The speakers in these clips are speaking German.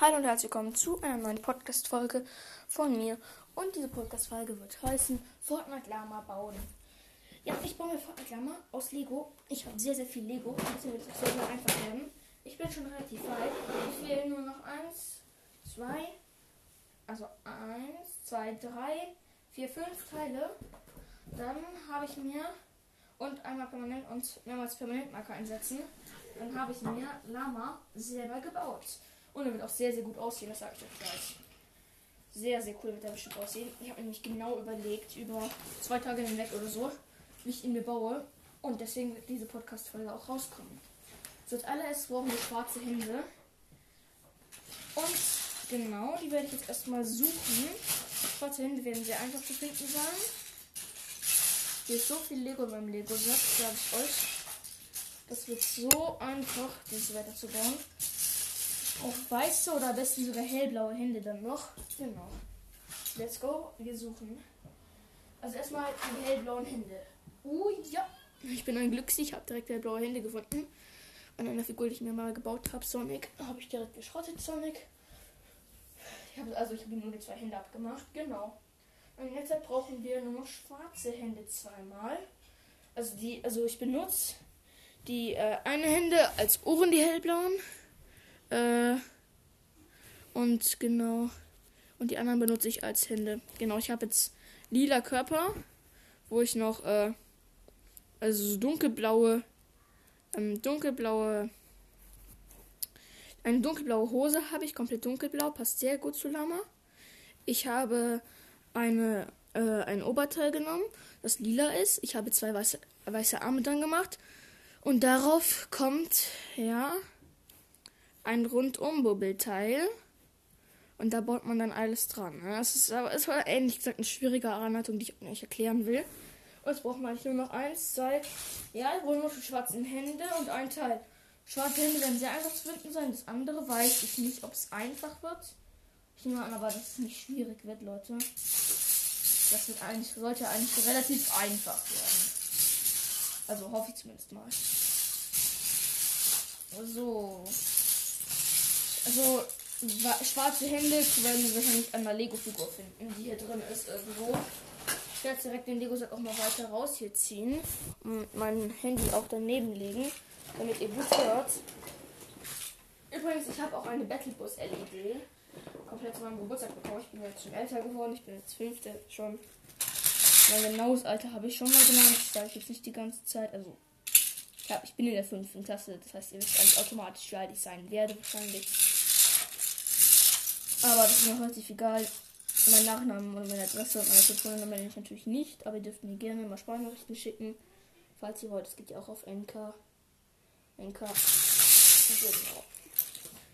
Hallo und herzlich willkommen zu einer neuen Podcast-Folge von mir. Und diese Podcast-Folge wird heißen Fortnite Lama bauen. Ja, ich baue mir Fortnite Lama aus Lego. Ich habe sehr, sehr viel Lego. Deswegen wird es sehr, sehr einfach werden. Ich bin schon relativ weit. Ich fehlen nur noch eins, zwei, also eins, zwei, drei, vier, fünf Teile. Dann habe ich mir und einmal permanent und mehrmals Permanentmarker einsetzen. Dann habe ich mir Lama selber gebaut. Und er wird auch sehr, sehr gut aussehen, das sage ich euch gleich. Sehr, sehr cool wird er bestimmt aussehen. Ich habe nämlich genau überlegt, über zwei Tage hinweg oder so, wie ich ihn mir baue. Und deswegen wird diese Podcast-Folge auch rauskommen. So, als allererstes brauchen wir schwarze Hände. Und genau, die werde ich jetzt erstmal suchen. Schwarze Hände werden sehr einfach zu finden sein. Hier ist so viel Lego beim Lego-Set, sage ich euch. Das wird so einfach, diese weiterzubauen. Auch weiße oder am besten sogar hellblaue Hände dann noch. Genau. Let's go. Wir suchen. Also erstmal die hellblauen Hände. Oh ja. Ich bin ein Glücksi. Ich habe direkt hellblaue Hände gefunden. An einer Figur, die ich mir mal gebaut habe, Sonic, habe ich direkt geschrottet, Sonic. Ich hab, also ich habe nur die zwei Hände abgemacht. Genau. Und jetzt brauchen wir nur noch schwarze Hände zweimal. Also die, also ich benutze die äh, eine Hände als Ohren, die hellblauen. Äh, und genau. Und die anderen benutze ich als Hände. Genau, ich habe jetzt lila Körper, wo ich noch, äh, also so dunkelblaue, ähm, dunkelblaue, eine dunkelblaue Hose habe ich, komplett dunkelblau, passt sehr gut zu Lama. Ich habe eine, äh, ein Oberteil genommen, das lila ist. Ich habe zwei weiße, weiße Arme dran gemacht. Und darauf kommt, ja, ein Rundum-Bubbelteil. Und da baut man dann alles dran. Ne? Das ist aber war ähnlich gesagt eine schwierige Anleitung, die ich euch erklären will. Und jetzt braucht man nur noch eins, zwei, ja, wohl nur für schwarze Hände und ein Teil. Schwarze Hände werden sehr einfach zu finden sein. Das andere weiß ich nicht, ob es einfach wird. Ich nehme an, aber dass es nicht schwierig wird, Leute. Das wird eigentlich, sollte eigentlich relativ einfach werden. Also hoffe ich zumindest mal. So. Also, schwarze Hände werden wir wahrscheinlich der Lego-Figur finden, die hier drin ist irgendwo. Ich werde direkt den Lego-Sack auch noch weiter raus hier ziehen und mein Handy auch daneben legen, damit ihr gut hört. Übrigens, ich habe auch eine Battlebus-LED komplett zu meinem Geburtstag bekommen. Ich bin jetzt schon älter geworden, ich bin jetzt fünfte schon. Mein genaues Alter habe ich schon mal genannt, das sage ich jetzt nicht die ganze Zeit. Also, ja, ich bin in der fünften Klasse, das heißt, ihr wisst eigentlich automatisch, wie alt ich sein werde wahrscheinlich. Aber das ist mir relativ egal. Mein Nachnamen oder meine Adresse und meine Telefonnummer nenne ich natürlich nicht, aber ihr dürft mir gerne mal Sprachnachrichten schicken. Falls ihr wollt, es geht ja auch auf NK. NK. Genau.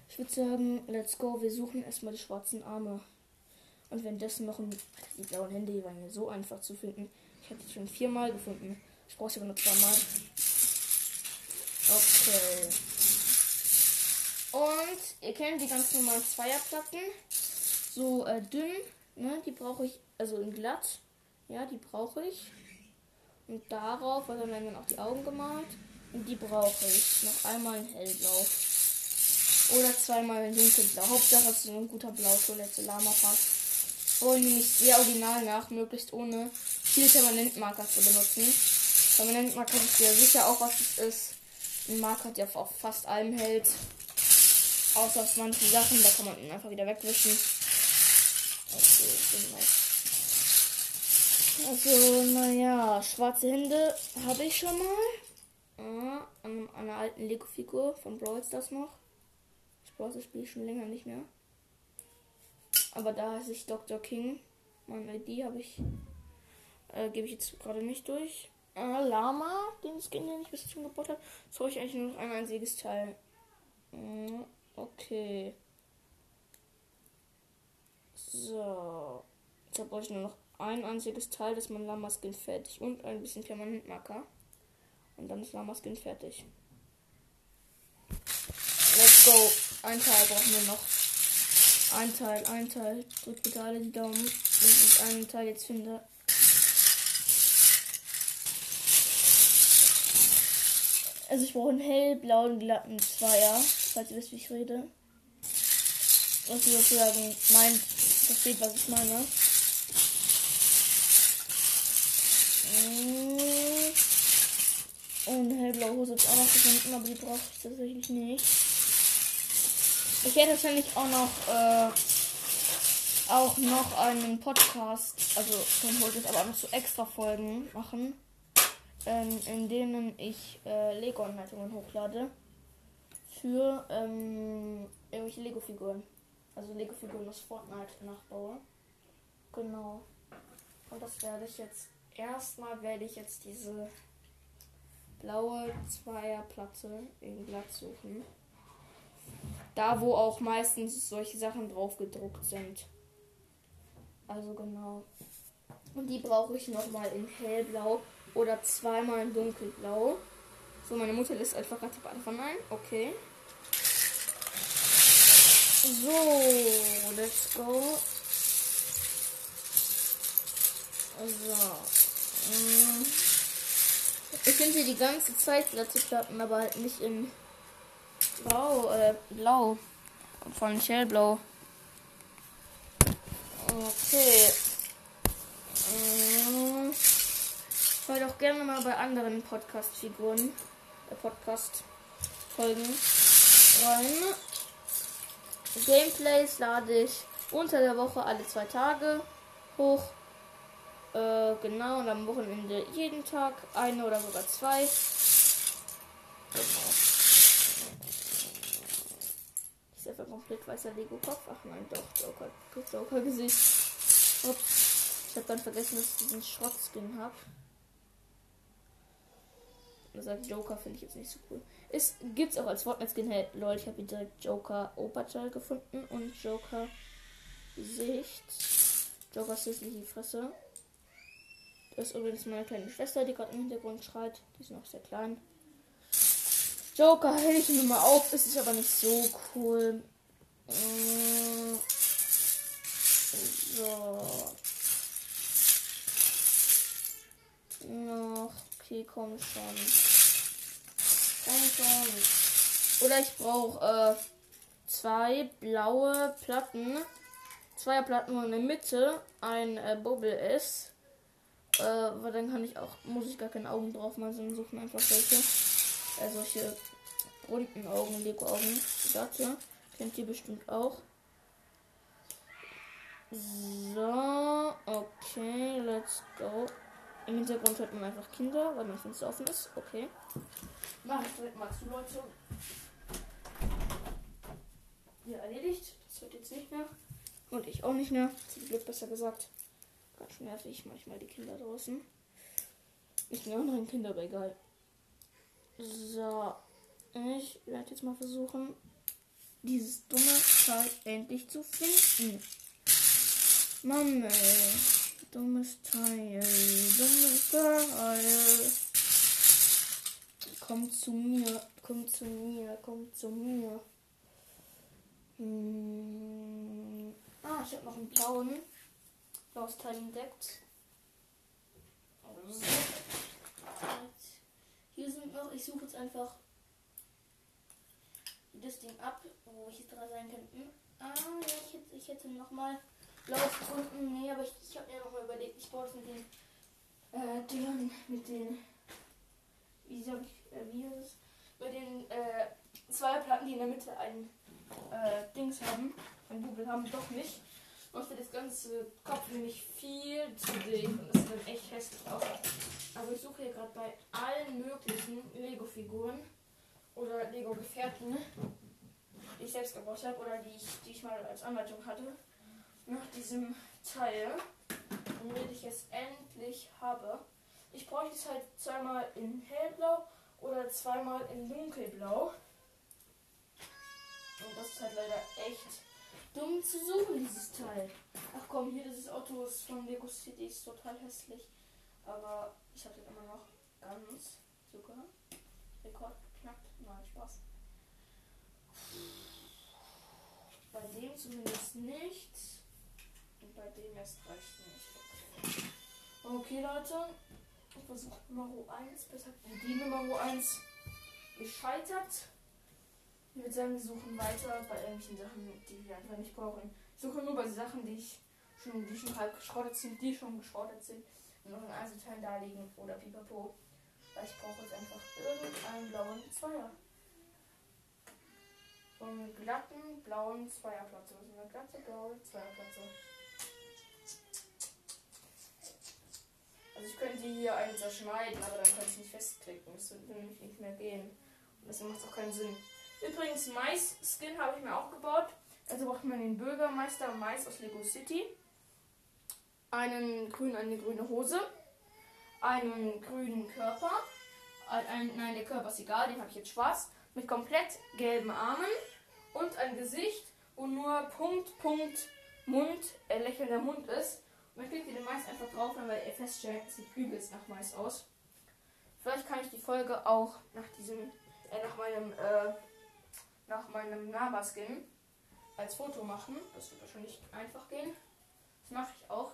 Ich würde sagen, let's go. Wir suchen erstmal die schwarzen Arme. Und währenddessen noch ein, die blauen Hände, die waren ja so einfach zu finden. Ich habe die schon viermal gefunden. Ich brauche sie aber nur zweimal. Okay. Und ihr kennt die ganz normalen Zweierplatten. So äh, dünn, ne? Die brauche ich, also in glatt. Ja, die brauche ich. Und darauf, also werden dann auch die Augen gemalt. Und die brauche ich. Noch einmal in hellblau. Oder zweimal in dunkelblau. Hauptsache es ist ein guter Blautoilette Lama passt. Und nämlich sehr original nach, möglichst ohne viel Permanentmarker zu benutzen. Permanentmarker ist ja sicher auch, was es ist. Ein Marker, der auf fast allem hält. Außer auf manchen Sachen, da kann man ihn einfach wieder wegwischen. Okay. Also, naja, schwarze Hände habe ich schon mal. Ja, an einer alten Lego-Figur von Brawl Stars noch. Brawl spiele ich schon länger nicht mehr. Aber da heiße ich Dr. King. Meine ID habe ich. Äh, Gebe ich jetzt gerade nicht durch. Äh, Lama, den Skin, den ich bis zum gebaut habe. Jetzt brauche ich eigentlich nur noch ein einziges Teil. Mm, okay. So. Jetzt brauche ich nur noch ein einziges Teil, das ist mein Lama Skin fertig. Und ein bisschen Permanentmarker. Und dann ist Lama Skin fertig. Let's go. Ein Teil brauchen wir noch. Ein Teil, ein Teil. Drückt bitte alle die Daumen, wenn ich einen Teil jetzt finde. Also ich brauche einen hellblauen glatten Zweier, falls ihr wisst, wie ich rede. was ihr sozusagen meint, versteht, was ich meine. Mm. Und hellblaue Hose jetzt auch noch gefunden, aber die brauche ich tatsächlich nicht. Ich werde wahrscheinlich auch noch äh, auch noch einen Podcast, also dann wollte aber auch noch so extra Folgen machen, ähm, in denen ich äh, Lego-Anleitungen hochlade für ähm, irgendwelche Lego-Figuren. Also Lego-Figuren aus Fortnite nachbaue. Genau. Und das werde ich jetzt. Erstmal werde ich jetzt diese blaue Zweierplatte in glatt suchen. Da, wo auch meistens solche Sachen drauf gedruckt sind. Also genau. Und die brauche ich nochmal in hellblau oder zweimal dunkelblau. So, meine Mutter lässt einfach gerade die Bade ein. Okay. So, let's go. So. Mm. Ich finde die ganze Zeit Platten, aber halt nicht in Blau, äh, blau. Und vor allem hellblau. Okay. Mm. Ich wollte auch gerne mal bei anderen Podcast-Figuren, äh, Podcast-Folgen rein. Gameplays lade ich unter der Woche alle zwei Tage hoch. Äh, genau, und am Wochenende jeden Tag eine oder sogar zwei. Genau. Ist einfach komplett weißer Lego-Kopf. Ach nein, doch, Joker. Joker-Gesicht. Ups. Ich habe dann vergessen, dass ich diesen Schrott-Skin habe. Er sagt Joker finde ich jetzt nicht so cool. Es gibt's auch als Fortnite-Skin. Hey, Leute, ich habe hier direkt Joker Oberteil gefunden und Joker Gesicht. Joker hässliche Fresse. Das ist übrigens meine kleine Schwester, die gerade im Hintergrund schreit. Die ist noch sehr klein. Joker hält ich mir mal auf. Es ist aber nicht so cool. Äh, so. Noch. Okay, komm schon. Komm schon. Oder ich brauche äh, zwei blaue Platten. Zwei Platten, wo in der Mitte ein äh, Bubble ist. Äh, weil dann kann ich auch, muss ich gar keine Augen drauf machen, sondern suchen einfach solche. Äh, solche runden Augen, Lego-Augen. Dazu kennt ihr bestimmt auch. So, okay, let's go. Im Hintergrund hört man einfach Kinder, weil mein Fenster offen ist. Okay. Mach ich direkt mal zu, Leute. Ja, erledigt. Das wird jetzt nicht mehr. Und ich auch nicht mehr. Zum Glück besser gesagt. Ganz nervig manchmal die Kinder draußen. Ich bin anderen Kinder, aber egal. So. Ich werde jetzt mal versuchen, dieses dumme Teil endlich zu finden. Mann, ey. Dummes Teil. Dummes Teil. Komm zu mir. Komm zu mir. Komm zu mir. Hm. Ah, ich habe noch einen blauen. Blaues Teil entdeckt. Also. Hier sind noch, ich suche jetzt einfach das Ding ab, wo ich jetzt dran sein könnte. Ah, ich hätte, ich hätte nochmal Lauf gefunden. Nee, aber ich, ich habe mir noch mal überlegt, ich baue es mit den äh, Dingern, mit den. Wie sag ich, äh, wie ist es? Mit den äh, zwei Platten, die in der Mitte ein äh, Dings haben, ein Bubel haben, doch nicht. Macht das ganze Kopf nämlich viel zu dick und sieht dann echt hässlich aus. Aber ich suche hier gerade bei allen möglichen Lego-Figuren oder Lego-Gefährten, die ich selbst gebaut habe oder die ich, die ich mal als Anleitung hatte nach diesem Teil, damit ich es endlich habe. Ich bräuchte es halt zweimal in hellblau oder zweimal in dunkelblau. Und das ist halt leider echt dumm zu suchen, dieses Teil. Ach komm, hier dieses Auto ist von Lego City, ist total hässlich. Aber ich habe den immer noch ganz sogar. Rekord knackt. Nein, Spaß. Bei dem zumindest nicht bei dem erst recht nicht. Okay, Leute. Ich versuche Nummer 1, besser die Nummer 1 gescheitert. Ich würde sagen, wir suchen weiter bei irgendwelchen Sachen, die wir einfach nicht brauchen. Ich suche nur bei Sachen, die ich schon, die schon halb geschrottet sind, die schon geschrottet sind und noch in Einzelteilen da liegen oder pipapo. Weil ich brauche jetzt einfach irgendeinen blauen Zweier. So einen glatten blauen Zweierplatze. So eine glatte blaue Zweierplatze. Also ich könnte hier einen zerschneiden, aber dann könnte ich nicht festklicken. Das würde nämlich nicht mehr gehen. Und deswegen macht es auch keinen Sinn. Übrigens, Mais-Skin habe ich mir auch gebaut. Also braucht man den Bürgermeister Mais aus Lego City. Einen grünen, eine grüne Hose. Einen grünen Körper. Ein, nein, der Körper ist egal, den habe ich jetzt schwarz. Mit komplett gelben Armen und ein Gesicht, wo nur Punkt, Punkt, Mund, äh, lächelnder Mund ist. Man klickt den Mais einfach drauf, weil er feststellt, es sieht übelst nach Mais aus. Vielleicht kann ich die Folge auch nach diesem, äh, nach meinem, äh, nach meinem Nama-Skin als Foto machen. Das wird wahrscheinlich einfach gehen. Das mache ich auch.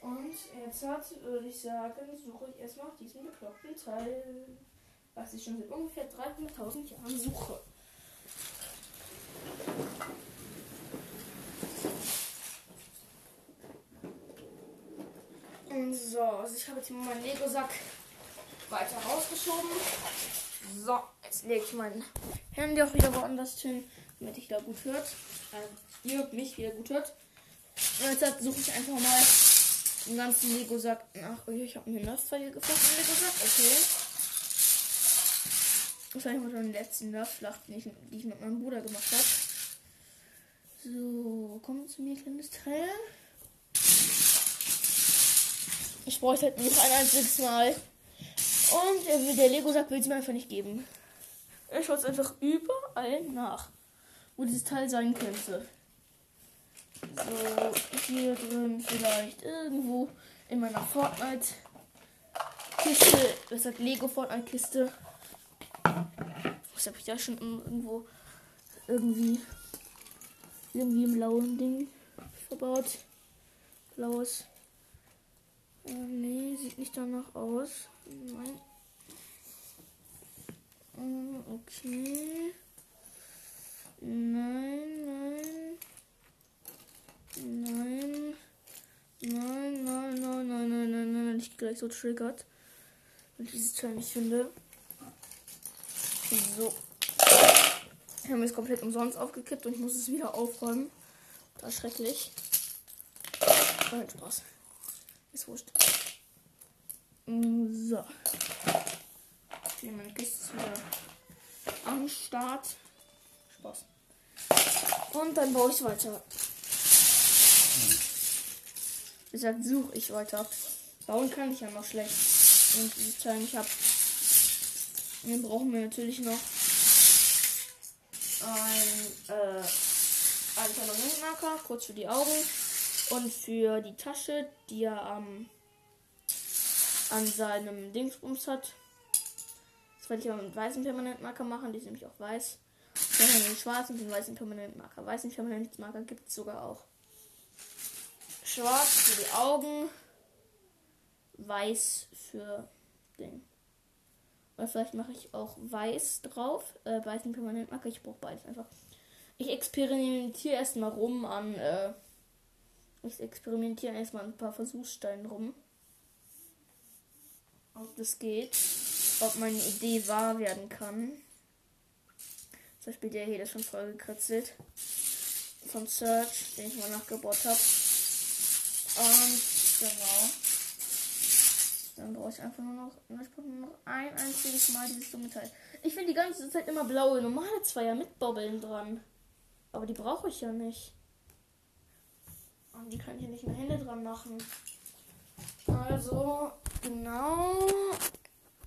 Und jetzt würde ich sagen, suche ich erstmal diesen bekloppten Teil, was ich schon seit ungefähr 300.000 Jahren suche. So, also ich habe jetzt meinen Lego-Sack weiter rausgeschoben. So, jetzt lege ich mein Handy auch wieder woanders hin, damit ich da gut hört. Äh, ihr mich wieder gut hört. Und jetzt suche ich einfach mal den ganzen Lego-Sack nach. Oh, ich habe mir Nerf-Pfeil gefunden Lego-Sack. Okay. Das habe ich mal schon den letzten Nerf-Schlacht, die, die ich mit meinem Bruder gemacht habe. So, kommt zu mir, kleines Teil. Ich bräuchte halt noch ein einziges Mal. Und der Lego-Sack will es mir einfach nicht geben. Er schaut einfach überall nach, wo dieses Teil sein könnte. So, hier drin vielleicht irgendwo in meiner Fortnite-Kiste. Das sagt Lego Fortnite-Kiste. Was habe ich da schon irgendwo irgendwie irgendwie im blauen Ding verbaut? Blaues. Äh, nee, sieht nicht danach aus. Nein. Äh, okay. Nein, nein. Nein. Nein, nein, nein, nein, nein, nein, nein. Ich gleich so triggert. Wenn ich dieses Teil nicht finde. So. Wir haben es komplett umsonst aufgekippt und ich muss es wieder aufräumen. Das ist schrecklich. Nein, Spaß. Ist wurscht. So. Hier meine Kiste ist wieder am Start. Spaß. Und dann baue ich weiter. Wie gesagt, suche ich weiter. Bauen kann ich ja noch schlecht. Und dieses Teil nicht habe. Dann brauchen wir natürlich noch ein, äh, einen Permanentmarker, kurz für die Augen. Und für die Tasche, die er am, an seinem Dingsbums hat. Das werde ich aber mit weißem Permanentmarker machen, die ist nämlich auch weiß. Ich habe den schwarzen und den weißen Permanentmarker. Weißen Permanentmarker gibt es sogar auch. Schwarz für die Augen, weiß für den. Oder vielleicht mache ich auch weiß drauf. Äh, weißen Permanentmarker. Ich brauche beides einfach. Ich experimentiere erstmal rum an äh, ich experimentiere erstmal ein paar Versuchssteine rum. Ob das geht. Ob meine Idee wahr werden kann. Zum Beispiel der hier, das schon voll gekritzelt. Von Search, den ich mal nachgebaut habe. Und genau. Dann brauche ich einfach nur noch, ich nur noch ein einziges Mal dieses dumme Teil. Ich finde die ganze Zeit immer blaue normale Zweier mit Bobbeln dran. Aber die brauche ich ja nicht. Und die kann ich ja nicht mehr Hände dran machen. Also, genau.